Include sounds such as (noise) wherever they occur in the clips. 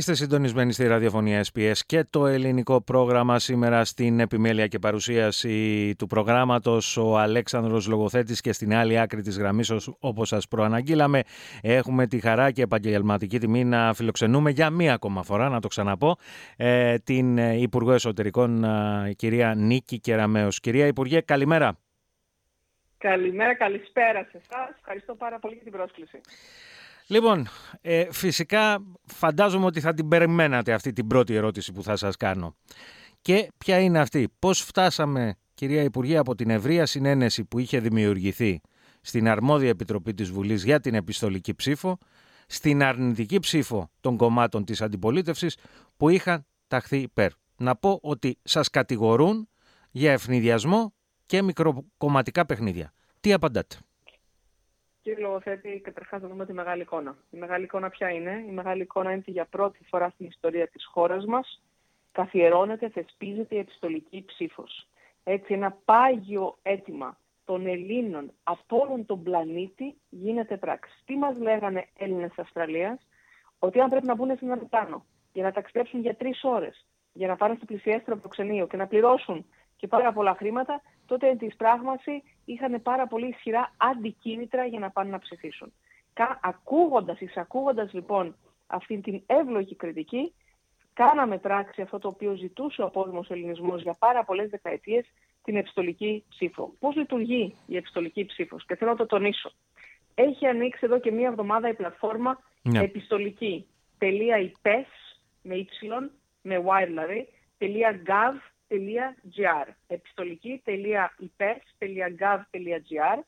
Είστε συντονισμένοι στη ραδιοφωνία SPS και το ελληνικό πρόγραμμα σήμερα στην επιμέλεια και παρουσίαση του προγράμματος ο Αλέξανδρος Λογοθέτης και στην άλλη άκρη της γραμμής όπως σας προαναγγείλαμε έχουμε τη χαρά και επαγγελματική τιμή να φιλοξενούμε για μία ακόμα φορά να το ξαναπώ ε, την Υπουργό Εσωτερικών κυρία Νίκη Κεραμέως. Κυρία Υπουργέ καλημέρα. Καλημέρα, καλησπέρα σε εσάς. Ευχαριστώ πάρα πολύ για την πρόσκληση. Λοιπόν, ε, φυσικά φαντάζομαι ότι θα την περιμένατε αυτή την πρώτη ερώτηση που θα σας κάνω. Και ποια είναι αυτή, πώς φτάσαμε κυρία Υπουργέ από την ευρεία συνένεση που είχε δημιουργηθεί στην αρμόδια επιτροπή της Βουλής για την επιστολική ψήφο, στην αρνητική ψήφο των κομμάτων της αντιπολίτευσης που είχαν ταχθεί υπέρ; Να πω ότι σας κατηγορούν για ευνηδιασμό και μικροκομματικά παιχνίδια. Τι απαντάτε; Κύριε Λογοθέτη, καταρχάς να δούμε τη μεγάλη εικόνα. Η μεγάλη εικόνα ποια είναι; Η μεγάλη εικόνα είναι ότι για πρώτη φορά στην ιστορία της χώρας μας καθιερώνεται, θεσπίζεται η επιστολική ψήφος. Έτσι, ένα πάγιο αίτημα των Ελλήνων από όλον τον πλανήτη γίνεται πράξη. Τι μας λέγανε Έλληνες Αυστραλίας, ότι αν πρέπει να μπουν σε ένα αεροπλάνο για να ταξιδέψουν για τρεις ώρες, για να πάνε στο πλησιέστερο προξενείο και να πληρώσουν και πάρα πολλά χρήματα, τότε της πράγμαση είχαν πάρα πολύ ισχυρά αντικίνητρα για να πάνε να ψηφίσουν. Ακούγοντας, εισακούγοντας λοιπόν αυτή την εύλογη κριτική, κάναμε πράξη αυτό το οποίο ζητούσε ο απόδημο ελληνισμός για πάρα πολλές δεκαετίες, την επιστολική ψήφο. Πώς λειτουργεί η επιστολική ψήφος, και θέλω να το τονίσω. Έχει ανοίξει εδώ και μία εβδομάδα η πλατφόρμα ναι. επιστολική. με y, με y δηλαδή, .gov επιστολική.ipes.gov.gr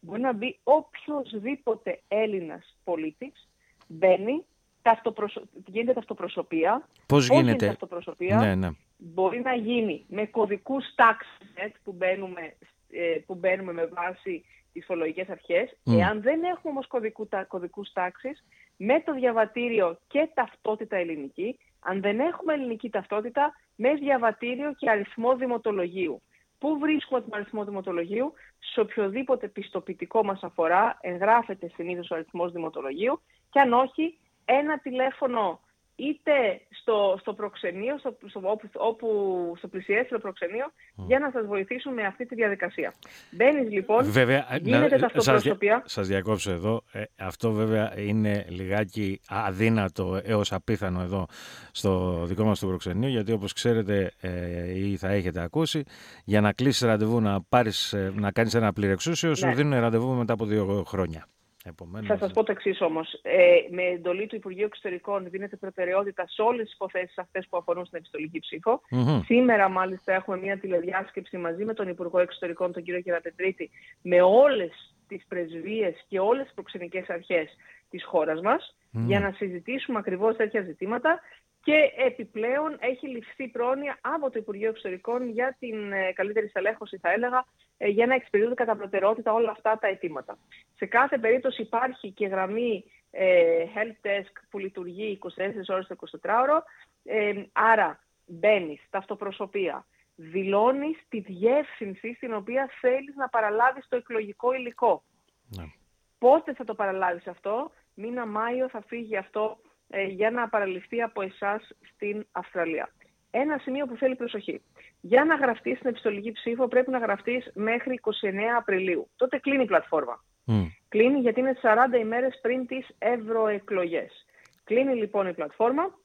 μπορεί να μπει οποιοδήποτε Έλληνας πολίτης, μπαίνει, ταυτοπροσω... γίνεται ταυτοπροσωπεία. Πώς γίνεται. Ταυτοπροσωπεία, ναι, ναι. Μπορεί να γίνει με κωδικούς τάξης που, μπαίνουμε, ε, που μπαίνουμε με βάση τις φορολογικές αρχές. Εάν δεν έχουμε όμως κωδικού, κωδικούς τάξης, με το διαβατήριο και ταυτότητα ελληνική, αν δεν έχουμε ελληνική ταυτότητα, με διαβατήριο και αριθμό δημοτολογίου. Πού βρίσκουμε τον αριθμό δημοτολογίου, σε οποιοδήποτε πιστοποιητικό μας αφορά, εγγράφεται συνήθως ο αριθμός δημοτολογίου και αν όχι, ένα τηλέφωνο είτε στο, στο προξενείο, στο, στο, όπου, όπου, στο πλησιέστερο προξενείο, για να σας βοηθήσουν με αυτή τη διαδικασία. Μπαίνεις λοιπόν, βέβαια, γίνεται να, ταυτοπροσωπία. Σας, σας διακόψω εδώ. Ε, αυτό βέβαια είναι λιγάκι αδύνατο έως απίθανο εδώ στο δικό μας το προξενείο, γιατί όπως ξέρετε ε, ή θα έχετε ακούσει, για να κλείσεις ραντεβού να, πάρεις, ε, να κάνεις ένα πληρεξούσιο, ναι. σου δίνουν ραντεβού μετά από δύο χρόνια. Επομένως... Θα σας πω το εξής όμως. Ε, με εντολή του Υπουργείου Εξωτερικών δίνεται προτεραιότητα σε όλες τις υποθέσεις αυτές που αφορούν στην επιστολική Σήμερα, μάλιστα, έχουμε μια τηλεδιάσκεψη μαζί με τον Υπουργό Εξωτερικών, τον κύριο Κεραπετρίτη, με όλες τις πρεσβείες και όλες τις προξενικές αρχές της χώρας μας, για να συζητήσουμε ακριβώς τέτοια ζητήματα και επιπλέον έχει ληφθεί πρόνοια από το Υπουργείο Εξωτερικών για την ε, καλύτερη στελέχωση, θα έλεγα, ε, για να εξυπηρετούνται κατά προτεραιότητα όλα αυτά τα αιτήματα. Σε κάθε περίπτωση υπάρχει και γραμμή ε, help desk που λειτουργεί 24 ώρες το 24ωρο. Ε, άρα μπαίνεις στα αυτοπροσωπεία, δηλώνεις τη διεύθυνση στην οποία θέλεις να παραλάβεις το εκλογικό υλικό. Ναι. Πότε θα το παραλάβεις αυτό, μήνα Μάιο θα φύγει αυτό ε, για να παραλυφθεί από εσάς στην Αυστραλία. Ένα σημείο που θέλει προσοχή. Για να γραφτείς στην επιστολική ψήφο πρέπει να γραφτείς μέχρι 29 Απριλίου. Τότε κλείνει η πλατφόρμα. Κλείνει γιατί είναι 40 ημέρες πριν τις ευρωεκλογές. Κλείνει λοιπόν η πλατφόρμα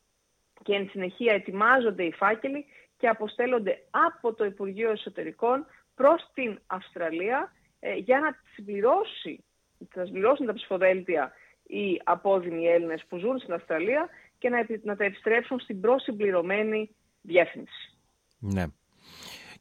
και εν συνεχεία ετοιμάζονται οι φάκελοι και αποστέλλονται από το Υπουργείο Εσωτερικών προς την Αυστραλία ε, για να συμπληρώσει, να συμπληρώσουν τα ψηφοδέλτια οι απόδημοι Έλληνες που ζουν στην Αυστραλία και να, να τα επιστρέψουν στην προσυμπληρωμένη διεύθυνση. Ναι.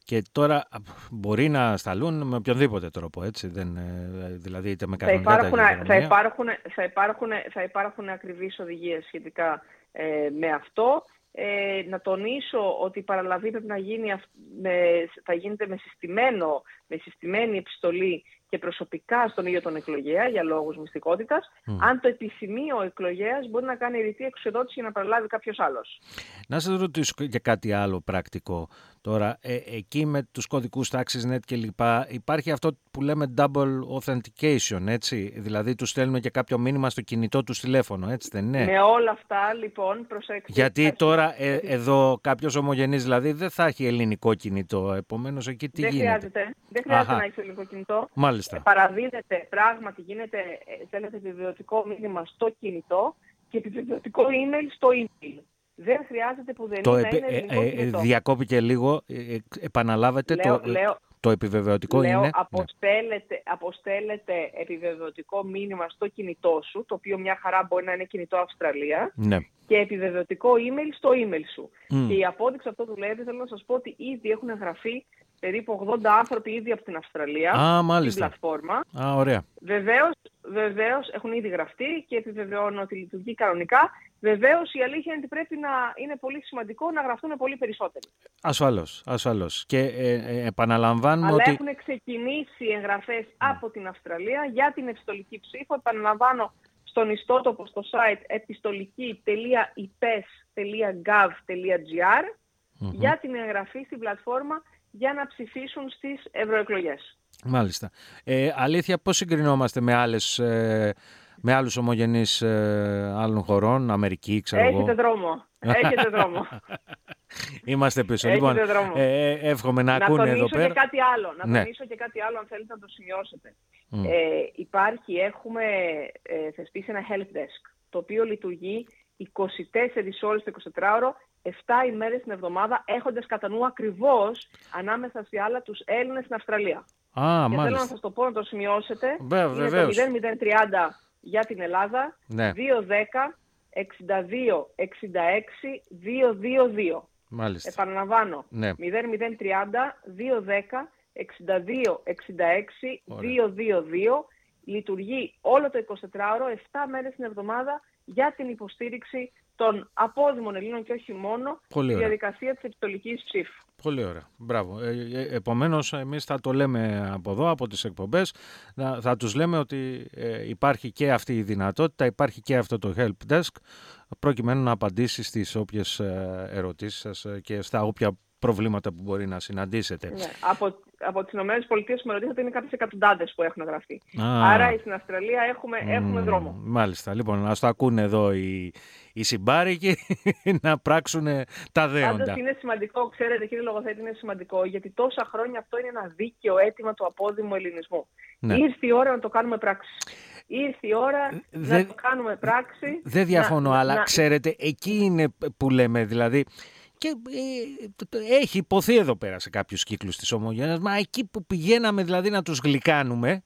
Και τώρα μπορεί να σταλούν με οποιονδήποτε τρόπο, έτσι, δεν, ε, δηλαδή είτε με κανονικά θα υπάρχουν, θα υπάρχουν, θα υπάρχουν, θα υπάρχουν ακριβείς οδηγίες σχετικά ε, με αυτό. Ε, να τονίσω ότι η παραλαβή πρέπει να γίνει, με, θα γίνεται με, συστημένο, με συστημένη επιστολή και προσωπικά στον ίδιο τον εκλογέα για λόγους μυστικότητας, αν το επιθυμεί ο εκλογέας μπορεί να κάνει ρητή εξοδότηση για να παραλάβει κάποιος άλλος. Να σας ρωτήσω και κάτι άλλο πρακτικό. Τώρα, ε, εκεί με τους κωδικούς τάξης net και λοιπά, υπάρχει αυτό που λέμε double authentication, έτσι; Δηλαδή, τους στέλνουμε και κάποιο μήνυμα στο κινητό τους τηλέφωνο, έτσι δεν είναι; Με όλα αυτά, λοιπόν, προσέξτε. Γιατί τώρα ε, εδώ κάποιος ομογενής, δηλαδή, δεν θα έχει ελληνικό κινητό. Επομένως, εκεί τι δεν γίνεται; Χρειάζεται, δεν χρειάζεται να έχει ελληνικό κινητό. Μάλιστα. Ε, παραδίδεται, πράγματι, γίνεται, ε, στέλνεται επιβεβαιωτικό μήνυμα στο κινητό και επιβεβαιωτικό email στο email. Δεν χρειάζεται που δεν Το είναι επι- ένα ε, ελληνικός ε, κινητό. διακόπηκε λίγο. Ε, ε, επαναλάβετε Λέω- το, λέω- το επιβεβαιωτικό Λέω, είναι. ναι. αποστέλλεται, αποστέλλεται επιβεβαιωτικό μήνυμα στο κινητό σου, το οποίο μια χαρά μπορεί να είναι κινητό Αυστραλία, Ναι. και επιβεβαιωτικό email στο email σου. Μμ. Και η απόδειξη αυτό δουλεύει, θέλω να σας πω ότι ήδη έχουν εγγραφεί περίπου 80 άνθρωποι ήδη από την Αυστραλία Α, στην μάλιστα. πλατφόρμα. Α, ωραία. Βεβαίως, βεβαίως έχουν ήδη γραφτεί και επιβεβαιώνω ότι λειτουργεί κανονικά. Βεβαίως η αλήθεια είναι ότι πρέπει να είναι πολύ σημαντικό να γραφτούν πολύ περισσότεροι. Ασφαλώς, ασφαλώς. Και ε, ε, επαναλαμβάνουμε Αλλά ότι... έχουν ξεκινήσει εγγραφές από την Αυστραλία για την επιστολική ψήφο. Επαναλαμβάνω στον ιστότοπο στο site επιστολική.ipes.gov.gr για την εγγραφή στην πλατφόρμα για να ψηφίσουν στις ευρωεκλογές. Μάλιστα. Ε, αλήθεια, πώς συγκρινόμαστε με, άλλες, ε, με άλλους ομογενείς ε, άλλων χωρών, Αμερική, ξέρω Έχετε εγώ; δρόμο. Έχετε δρόμο. (laughs) Είμαστε πίσω. Έχετε λοιπόν, δρόμο. ε, ε, εύχομαι να, να ακούνε τονίσω εδώ πέρα. και κάτι άλλο. Να Ναι. τονίσω και κάτι άλλο, αν θέλετε να το σημειώσετε. Μμ. Ε, υπάρχει, έχουμε ε, θεσπίσει ένα help desk, το οποίο λειτουργεί 24 ώρες το 24ωρο, 7 ημέρες την εβδομάδα, έχοντας κατά νου ακριβώς, ανάμεσα σε άλλα, τους Έλληνες στην Αυστραλία. Α, Και θέλω να μάλιστα. σας το πω, να το σημειώσετε. Βε- είναι βεβαίως. το 0030 για την Ελλάδα, Ναι. 210 62 66 222. Μάλιστα. Επαναλαμβάνω. Ναι. 0030 210 62 66 222. Λειτουργεί όλο το 24ωρο, 7 μέρες την εβδομάδα για την υποστήριξη των απόδημων Ελλήνων και όχι μόνο Πολύ στη ωραία. διαδικασία της επιστολικής ψήφου. Πολύ ωραία. Μπράβο. Ε, ε, επομένως, εμείς θα το λέμε από εδώ, από τις εκπομπές, να- θα τους λέμε ότι ε, υπάρχει και αυτή η δυνατότητα, υπάρχει και αυτό το help desk, προκειμένου να απαντήσει στις όποιες ε, ερωτήσεις σας ε, και στα όποια προβλήματα που μπορεί να συναντήσετε. Ναι. Από, από τις ΗΠΑ που με ρωτήσατε είναι κάποιες εκατοντάδες που έχουν γραφτεί. Α. Άρα στην Αυστραλία έχουμε, έχουμε Μμμ, δρόμο. Μάλιστα. Λοιπόν, να το ακούνε εδώ οι, οι συμπάρικοι (laughs) να πράξουν τα δέοντα. Πάντως είναι σημαντικό, ξέρετε κύριε Λογοθέτη, είναι σημαντικό γιατί τόσα χρόνια αυτό είναι ένα δίκαιο αίτημα του απόδημου ελληνισμού. Ναι. Ήρθε η ώρα να το κάνουμε πράξη. Ήρθε η ώρα Δεν- να το κάνουμε πράξη. Δεν διαφωνώ, να- αλλά να- ξέρετε, εκεί είναι που λέμε, δηλαδή, και ε, το- το- έχει υποθεί εδώ πέρα σε κάποιους κύκλους της ομογένειας, μα εκεί που πηγαίναμε δηλαδή να τους γλυκάνουμε,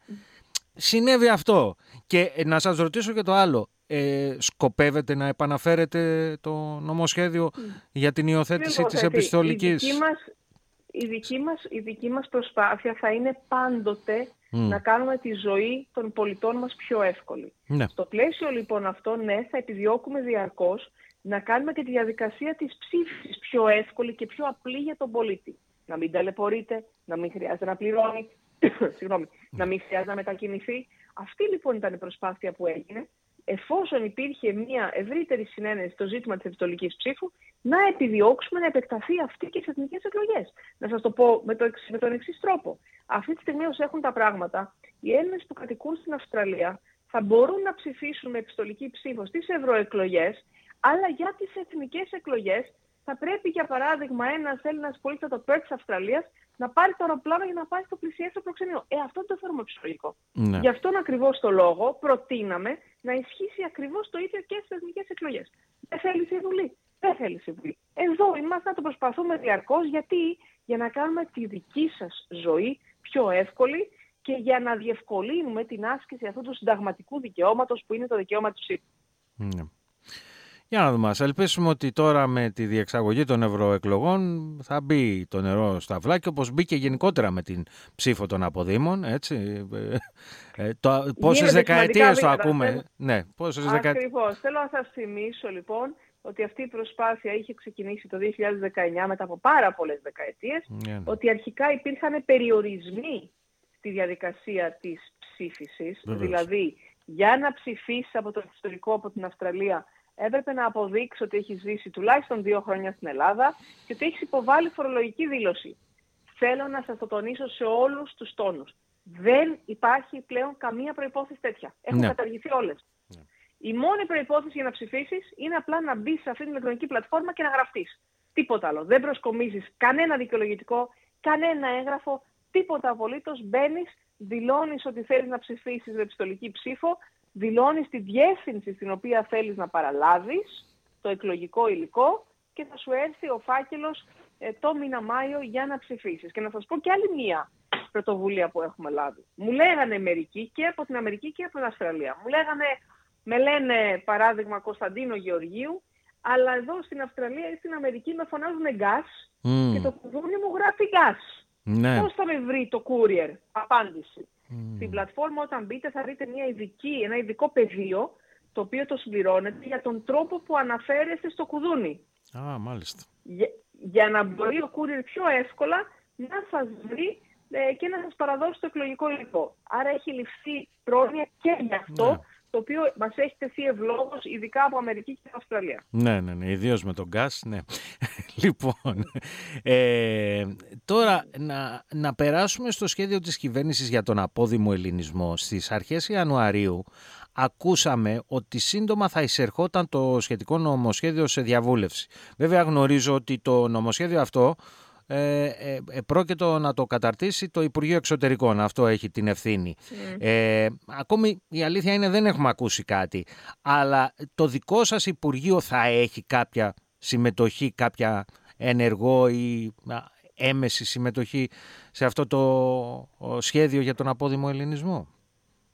συνέβη αυτό. Και ε, να σας ρωτήσω και το άλλο, ε, σκοπεύετε να επαναφέρετε το νομοσχέδιο για την υιοθέτηση Κύριε της Λογοθέτη, επιστολικής; Η δική μας, η δική μας, η δική μας προσπάθεια θα είναι πάντοτε Μμ. να κάνουμε τη ζωή των πολιτών μας πιο εύκολη. Ναι. Στο πλαίσιο λοιπόν αυτό, ναι, θα επιδιώκουμε διαρκώς να κάνουμε και τη διαδικασία της ψήφισης πιο εύκολη και πιο απλή για τον πολίτη. Να μην ταλαιπωρείται, να μην χρειάζεται να πληρώνει, (coughs) συγγνώμη, να μην χρειάζεται να μετακινηθεί. Αυτή λοιπόν ήταν η προσπάθεια που έγινε. Εφόσον υπήρχε μια ευρύτερη συνένεση στο ζήτημα της επιστολικής ψήφου, να επιδιώξουμε να επεκταθεί αυτή και στις εθνικές εκλογές. Να σας το πω με, το, εξ- με τον εξής τρόπο. Αυτή τη στιγμή όσο έχουν τα πράγματα, οι Έλληνες που κατοικούν στην Αυστραλία θα μπορούν να ψηφίσουν με επιστολική ψήφο στις ευρωεκλογές, αλλά για τις εθνικές εκλογές θα πρέπει, για παράδειγμα, ένας Έλληνας πολίτης από το Πέρτ της Αυστραλίας να πάρει το αεροπλάνο για να πάει στο πλησιέστερο προξενείο. Ε, αυτό δεν το θεωρούμε φυσιολογικό. Ναι. Γι' αυτόν ακριβώς το λόγο προτείναμε να ισχύσει ακριβώς το ίδιο και στις εθνικές εκλογές. Δεν θέλει η Βουλή. Δεν θέλει η Βουλή. Εδώ είμαστε να το προσπαθούμε διαρκώς. Γιατί; Για να κάνουμε τη δική σας ζωή πιο εύκολη και για να διευκολύνουμε την άσκηση αυτού του συνταγματικού δικαιώματος που είναι το δικαίωμα του ψήφου. Ναι. Για να δούμε. Ας ελπίσουμε ότι τώρα με τη διεξαγωγή των ευρωεκλογών θα μπει το νερό στα αυλάκια όπως μπήκε γενικότερα με την ψήφο των αποδήμων. Έτσι. Ε, ε, το, πόσες Γίνεται δεκαετίες το σημαντικά ακούμε. βήματα. Ναι, πόσες δεκαετίες. Ακριβώς. Θέλω να σας θυμίσω λοιπόν ότι αυτή η προσπάθεια είχε ξεκινήσει το 2019 μετά από πάρα πολλές δεκαετίες, Ναι. ότι αρχικά υπήρχαν περιορισμοί στη διαδικασία της ψήφισης. Δηλαδή, για να ψηφίσεις από το ιστορικό από την Αυστραλία, έπρεπε να αποδείξει ότι έχεις ζήσει τουλάχιστον δύο χρόνια στην Ελλάδα και ότι έχεις υποβάλει φορολογική δήλωση. Θέλω να σας το τονίσω σε όλους τους τόνους. Δεν υπάρχει πλέον καμία προϋπόθεση τέτοια. Έχουν ναι. καταργηθεί όλες. Ναι. Η μόνη προϋπόθεση για να ψηφίσεις είναι απλά να μπεις σε αυτή την ηλεκτρονική πλατφόρμα και να γραφτείς. Τίποτα άλλο. Δεν προσκομίζεις κανένα δικαιολογητικό, κανένα έγγραφο, τίποτα απολύτως. Μπαίνεις, δηλώνεις ότι θέλεις να ψηφίσεις με επιστολική ψήφο, δηλώνεις τη διεύθυνση στην οποία θέλεις να παραλάβεις το εκλογικό υλικό και θα σου έρθει ο φάκελος ε, το μήνα Μάιο για να ψηφίσεις. Και να σας πω και άλλη μία πρωτοβουλία που έχουμε λάβει. Μου λέγανε μερικοί και από την Αμερική και από την Αυστραλία. Μου λέγανε, με λένε παράδειγμα Κωνσταντίνο Γεωργίου, αλλά εδώ στην Αυστραλία ή στην Αμερική με φωνάζουν γκάς και το κουδούνι μου γράφει γκάς. Ναι. Πώς θα με βρει το courier, απάντηση. Στην πλατφόρμα όταν μπείτε θα δείτε μια ειδική, ένα ειδικό πεδίο το οποίο το συμπληρώνεται για τον τρόπο που αναφέρεστε στο κουδούνι. Α, μάλιστα. Για, για να μπορεί ο courier πιο εύκολα να σας βρει ε, και να σας παραδώσει το εκλογικό υλικό. Άρα έχει ληφθεί πρόνοια και γι' αυτό ναι το οποίο μας έχει τεθεί ευλόγως, ειδικά από Αμερική και Αυστραλία. Ναι, ναι, ναι. Ιδίως με τον γκάς, ναι. (laughs) λοιπόν, ε, τώρα να, να περάσουμε στο σχέδιο της κυβέρνησης για τον απόδημο ελληνισμό. Στις αρχές Ιανουαρίου ακούσαμε ότι σύντομα θα εισερχόταν το σχετικό νομοσχέδιο σε διαβούλευση. Βέβαια γνωρίζω ότι το νομοσχέδιο αυτό ε, ε, ε, πρόκειτο να το καταρτήσει το Υπουργείο Εξωτερικών. Αυτό έχει την ευθύνη. Ε, ακόμη η αλήθεια είναι δεν έχουμε ακούσει κάτι. Αλλά το δικό σας Υπουργείο θα έχει κάποια συμμετοχή, κάποια ενεργό ή έμεση συμμετοχή σε αυτό το σχέδιο για τον απόδημο ελληνισμό;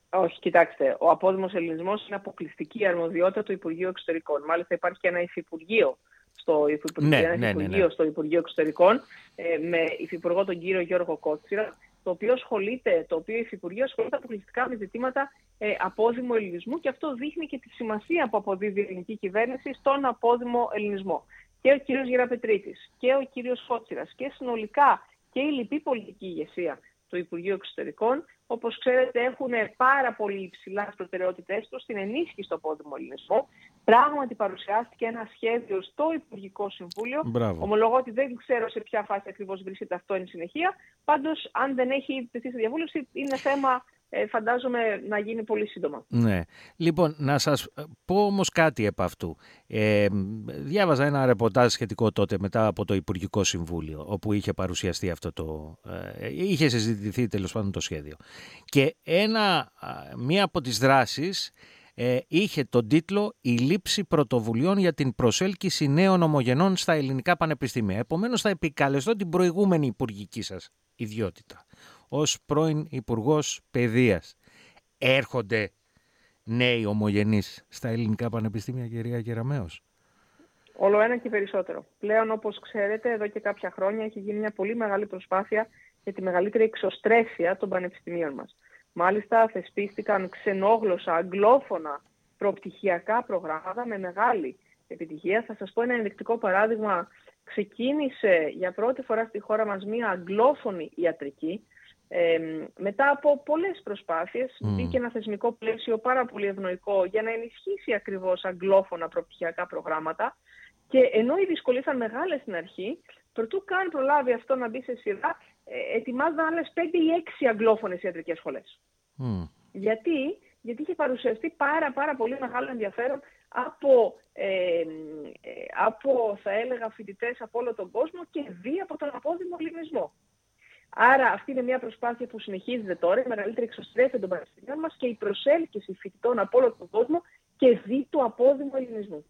Όχι, κοιτάξτε, ο απόδημος ελληνισμός είναι αποκλειστική αρμοδιότητα του Υπουργείου Εξωτερικών. Μάλιστα υπάρχει και ένα υφυπουργείο στο Υπουργείο, ναι, ναι, ναι, ναι, στο Υπουργείο Εξωτερικών ε, με υφυπουργό τον κύριο Γιώργο Κότσιρα, το οποίο ασχολείται, το οποίο υφυπουργείο ασχολείται αποκλειστικά με ζητήματα ε, απόδημου ελληνισμού και αυτό δείχνει και τη σημασία που αποδίδει η ελληνική κυβέρνηση στον απόδημο ελληνισμό. Και ο κύριος Γεραπετρίτης και ο κύριος Κότσιρας και συνολικά και η λοιπή πολιτική ηγεσία του Υπουργείου Εξωτερικών, όπως ξέρετε, έχουν πάρα πολύ υψηλά προτεραιότητές τους στην ενίσχυση του απόδημου ελληνισμού. Πράγματι παρουσιάστηκε ένα σχέδιο στο Υπουργικό Συμβούλιο. Μπράβο. Ομολογώ ότι δεν ξέρω σε ποια φάση ακριβώς βρίσκεται αυτό εν συνεχεία. Πάντως, αν δεν έχει τεθεί στη διαβούλευση, είναι θέμα ε, φαντάζομαι να γίνει πολύ σύντομα. Ναι. Λοιπόν, να σας πω όμως κάτι επ' αυτού. Ε, διάβαζα ένα ρεπορτάζ σχετικό τότε μετά από το Υπουργικό Συμβούλιο, όπου είχε παρουσιαστεί αυτό το... Ε, είχε συζητηθεί τέλος πάντων το σχέδιο. Και ένα, μία από τις δράσεις ε, είχε τον τίτλο «Η λήψη πρωτοβουλειών για την προσέλκυση νέων ομογενών στα ελληνικά πανεπιστήμια». Επομένως θα επικαλεστώ την προηγούμενη υπουργική σας ιδιότητα ως πρώην υπουργός Παιδείας. Έρχονται νέοι ομογενείς στα ελληνικά πανεπιστήμια, κυρία Κεραμέως. Όλο ένα και περισσότερο. Πλέον, όπως ξέρετε, εδώ και κάποια χρόνια έχει γίνει μια πολύ μεγάλη προσπάθεια για τη μεγαλύτερη εξωστρέφεια των πανεπιστημίων μας. Μάλιστα, θεσπίστηκαν ξενόγλωσσα, αγγλόφωνα, προπτυχιακά προγράμματα με μεγάλη επιτυχία. Θα σας πω ένα ενδεικτικό παράδειγμα. Ξεκίνησε για πρώτη φορά στη χώρα μας μια αγγλόφωνη ιατρική, ε, μετά από πολλές προσπάθειες mm. μπήκε ένα θεσμικό πλαίσιο πάρα πολύ ευνοϊκό για να ενισχύσει ακριβώς αγγλόφωνα προπτυχιακά προγράμματα και ενώ οι δυσκολίες ήταν μεγάλες στην αρχή, προτού καν προλάβει αυτό να μπει σε σειρά, ε, ετοιμάζονταν άλλες 5 ή 6 αγγλόφωνες ιατρικές σχολές. Mm. Γιατί; Γιατί είχε παρουσιαστεί πάρα πάρα πολύ μεγάλο ενδιαφέρον από, ε, ε, από θα έλεγα φοιτητές από όλο τον κόσμο και δει από τον απόδημο ελληνισμό. Άρα αυτή είναι μια προσπάθεια που συνεχίζεται τώρα, η μεγαλύτερη εξωστρέφεια των πανεπιστημίων μας και η προσέλκυση φοιτητών από όλο τον κόσμο και δι του απόδημου ελληνισμού.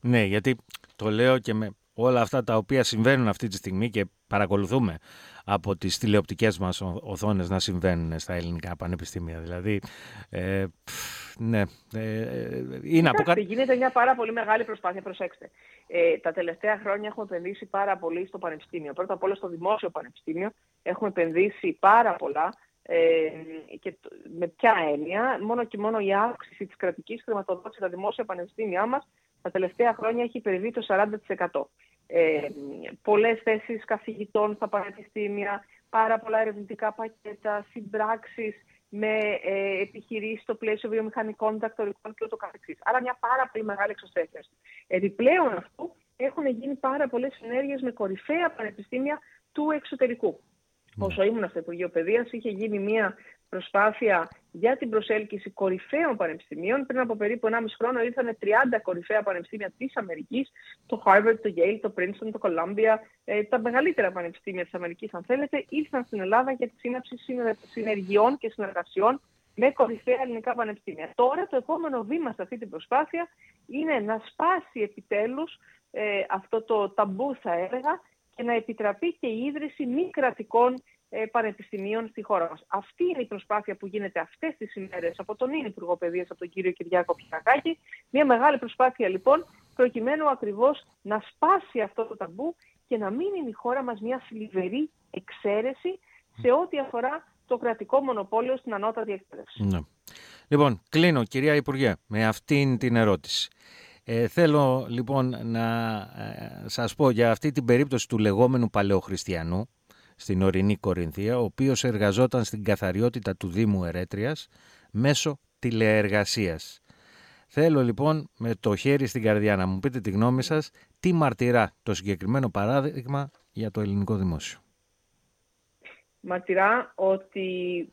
Ναι, γιατί το λέω και με όλα αυτά τα οποία συμβαίνουν αυτή τη στιγμή και παρακολουθούμε από τις τηλεοπτικές μας οθόνες να συμβαίνουν στα ελληνικά πανεπιστήμια. Δηλαδή, ε, ναι, ε, είναι από κάτι... Γίνεται μια πάρα πολύ μεγάλη προσπάθεια, προσέξτε. Ε, τα τελευταία χρόνια έχουμε επενδύσει πάρα πολύ στο πανεπιστήμιο. Πρώτα απ' όλα στο δημόσιο πανεπιστήμιο έχουμε επενδύσει πάρα πολλά ε, και με ποια έννοια, μόνο και μόνο η αύξηση της κρατικής χρηματοδότησης στα δημόσια πανεπιστήμια μας τα τελευταία χρόνια έχει υπερβεί το 40%. Ε, πολλές θέσεις καθηγητών στα πανεπιστήμια, πάρα πολλά ερευνητικά πακέτα, συμπράξεις με ε, επιχειρήσεις στο πλαίσιο βιομηχανικών, τακτορικών και ούτω καθεξής. Άρα μια πάρα πολύ μεγάλη εξωστρέφεια. Επιπλέον αυτού έχουν γίνει πάρα πολλές συνέργειες με κορυφαία πανεπιστήμια του εξωτερικού. Mm. Όσο ήμουν στο Υπουργείο Παιδείας είχε γίνει μια προσπάθεια για την προσέλκυση κορυφαίων πανεπιστημίων. Πριν από περίπου 1,5 χρόνο ήρθαν 30 κορυφαία πανεπιστήμια της Αμερικής, το Harvard, το Yale, το Princeton, το Columbia, ε, τα μεγαλύτερα πανεπιστήμια της Αμερικής, αν θέλετε, ήρθαν στην Ελλάδα για τη σύναψη συνεργειών και συνεργασιών με κορυφαία ελληνικά πανεπιστήμια. Τώρα το επόμενο βήμα σε αυτή την προσπάθεια είναι να σπάσει επιτέλους ε, αυτό το ταμπού θα έλεγα και να επιτραπεί και η ίδρυση μη κρατικών ε, πανεπιστημίων στη χώρα μας. Αυτή είναι η προσπάθεια που γίνεται αυτές τις ημέρες από τον Ίνι Υπουργό Παιδείας, από τον κύριο Κυριάκο Πιχακάκη. Μια μεγάλη προσπάθεια λοιπόν προκειμένου ακριβώς να σπάσει αυτό το ταμπού και να μην είναι η χώρα μας μια θλιβερή εξαίρεση σε ό,τι αφορά το κρατικό μονοπόλιο στην ανώτατη εκπαίδευση. Ναι. Λοιπόν, κλείνω κυρία Υπουργέ με αυτήν την ερώτηση. Ε, θέλω λοιπόν να ε, σας πω για αυτή την περίπτωση του λεγόμενου παλαιοχριστιανού στην ορεινή Κορινθία, ο οποίος εργαζόταν στην καθαριότητα του Δήμου Ερέτριας μέσω τηλεεργασίας. Θέλω λοιπόν με το χέρι στην καρδιά να μου πείτε τη γνώμη σας τι μαρτυρά το συγκεκριμένο παράδειγμα για το ελληνικό δημόσιο. Μαρτυρά ότι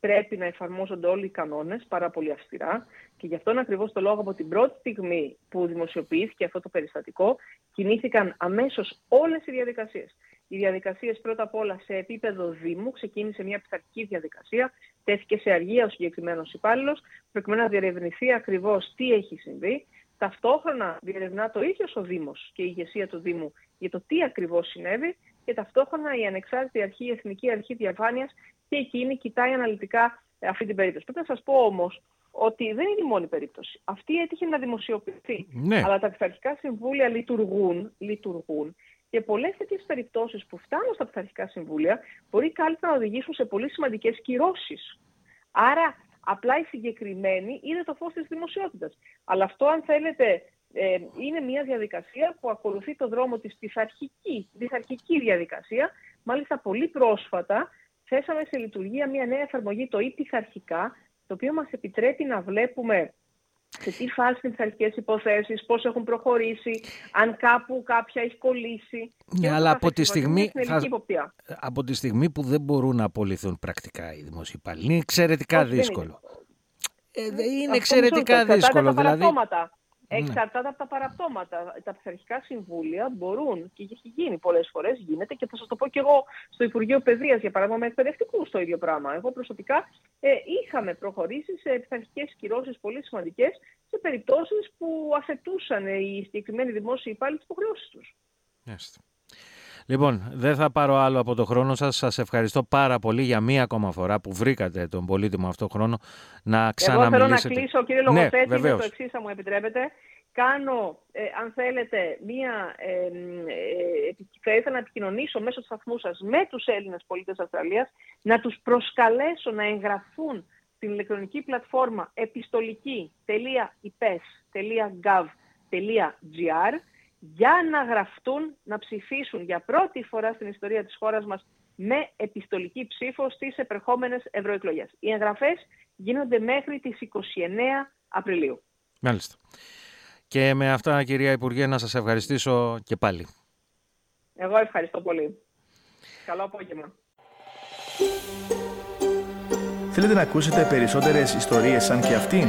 πρέπει να εφαρμόζονται όλοι οι κανόνες πάρα πολύ αυστηρά και γι' αυτόν ακριβώς το λόγο από την πρώτη στιγμή που δημοσιοποιήθηκε αυτό το περιστατικό κινήθηκαν αμέσως όλες οι διαδικασίες. Οι διαδικασίες πρώτα απ' όλα σε επίπεδο Δήμου ξεκίνησε μια πειθαρχική διαδικασία, τέθηκε σε αργία ο συγκεκριμένος υπάλληλος, προκειμένου να διερευνηθεί ακριβώς τι έχει συμβεί. Ταυτόχρονα διερευνά το ίδιος ο Δήμος και η ηγεσία του Δήμου για το τι ακριβώς συνέβη και ταυτόχρονα η ανεξάρτητη αρχή, η Εθνική Αρχή Διαφάνειας και εκείνη κοιτάει αναλυτικά αυτή την περίπτωση. Πρέπει να σας πω όμως ότι δεν είναι η μόνη περίπτωση. Αυτή έτυχε να δημοσιοποιηθεί. Ναι. Αλλά τα πειθαρχικά συμβούλια λειτουργούν, λειτουργούν και πολλές τέτοιες περιπτώσεις που φτάνουν στα πειθαρχικά συμβούλια μπορεί κάλλιστα να οδηγήσουν σε πολύ σημαντικές κυρώσεις. Άρα, απλά η συγκεκριμένη είναι το φως της δημοσιότητας. Αλλά αυτό, αν θέλετε, ε, είναι μια διαδικασία που ακολουθεί το δρόμο της πειθαρχική, πειθαρχική διαδικασία. Μάλιστα, πολύ πρόσφατα θέσαμε σε λειτουργία μια νέα εφαρμογή, το e-πειθαρχικά, το οποίο μας επιτρέπει να βλέπουμε σε τι φάση είναι τις αρχικές υποθέσεις, πώς έχουν προχωρήσει, αν κάπου κάποια έχει κολλήσει. Ναι, αλλά από τη, στιγμή, θα... από τη στιγμή που δεν μπορούν να απολυθούν πρακτικά οι δημοσιοπαλοί, είναι εξαιρετικά δύσκολο. Είναι, ε, είναι εξαιρετικά δύσκολο. Δηλαδή, ναι. Εξαρτάται από τα παραπτώματα. Τα πειθαρχικά συμβούλια μπορούν και έχει γίνει πολλές φορές, γίνεται και θα σας το πω και εγώ στο Υπουργείο Παιδείας, για παράδειγμα, με εκπαιδευτικού το ίδιο πράγμα. Εγώ προσωπικά ε, είχαμε προχωρήσει σε πειθαρχικές κυρώσεις πολύ σημαντικές σε περιπτώσεις που αφαιτούσαν οι συγκεκριμένοι δημόσιοι υπάλληλοι τις υποχρεώσεις τους. Λοιπόν, δεν θα πάρω άλλο από το χρόνο σας. Σας ευχαριστώ πάρα πολύ για μία ακόμα φορά που βρήκατε τον πολύτιμο αυτό χρόνο να ξαναμιλήσετε. Εγώ θέλω να κλείσω, κύριε ναι, Λογοθέτη, ναι, με το εξής, θα μου επιτρέπετε. Κάνω, ε, αν θέλετε, μία, ε, ε, θα ήθελα να επικοινωνήσω μέσω του σταθμού σας με τους Έλληνες πολίτες Αυστραλίας, να τους προσκαλέσω να εγγραφούν στην ηλεκτρονική πλατφόρμα επιστολική.ipes.gov.gr για να γραφτούν, να ψηφίσουν για πρώτη φορά στην ιστορία της χώρας μας με επιστολική ψήφο στις επερχόμενες ευρωεκλογές. Οι εγγραφές γίνονται μέχρι τις 29 Απριλίου. Μάλιστα. Και με αυτά, κυρία Υπουργέ, να σας ευχαριστήσω και πάλι. Εγώ ευχαριστώ πολύ. Καλό απόγευμα. Θέλετε να ακούσετε περισσότερες ιστορίες σαν και αυτήν;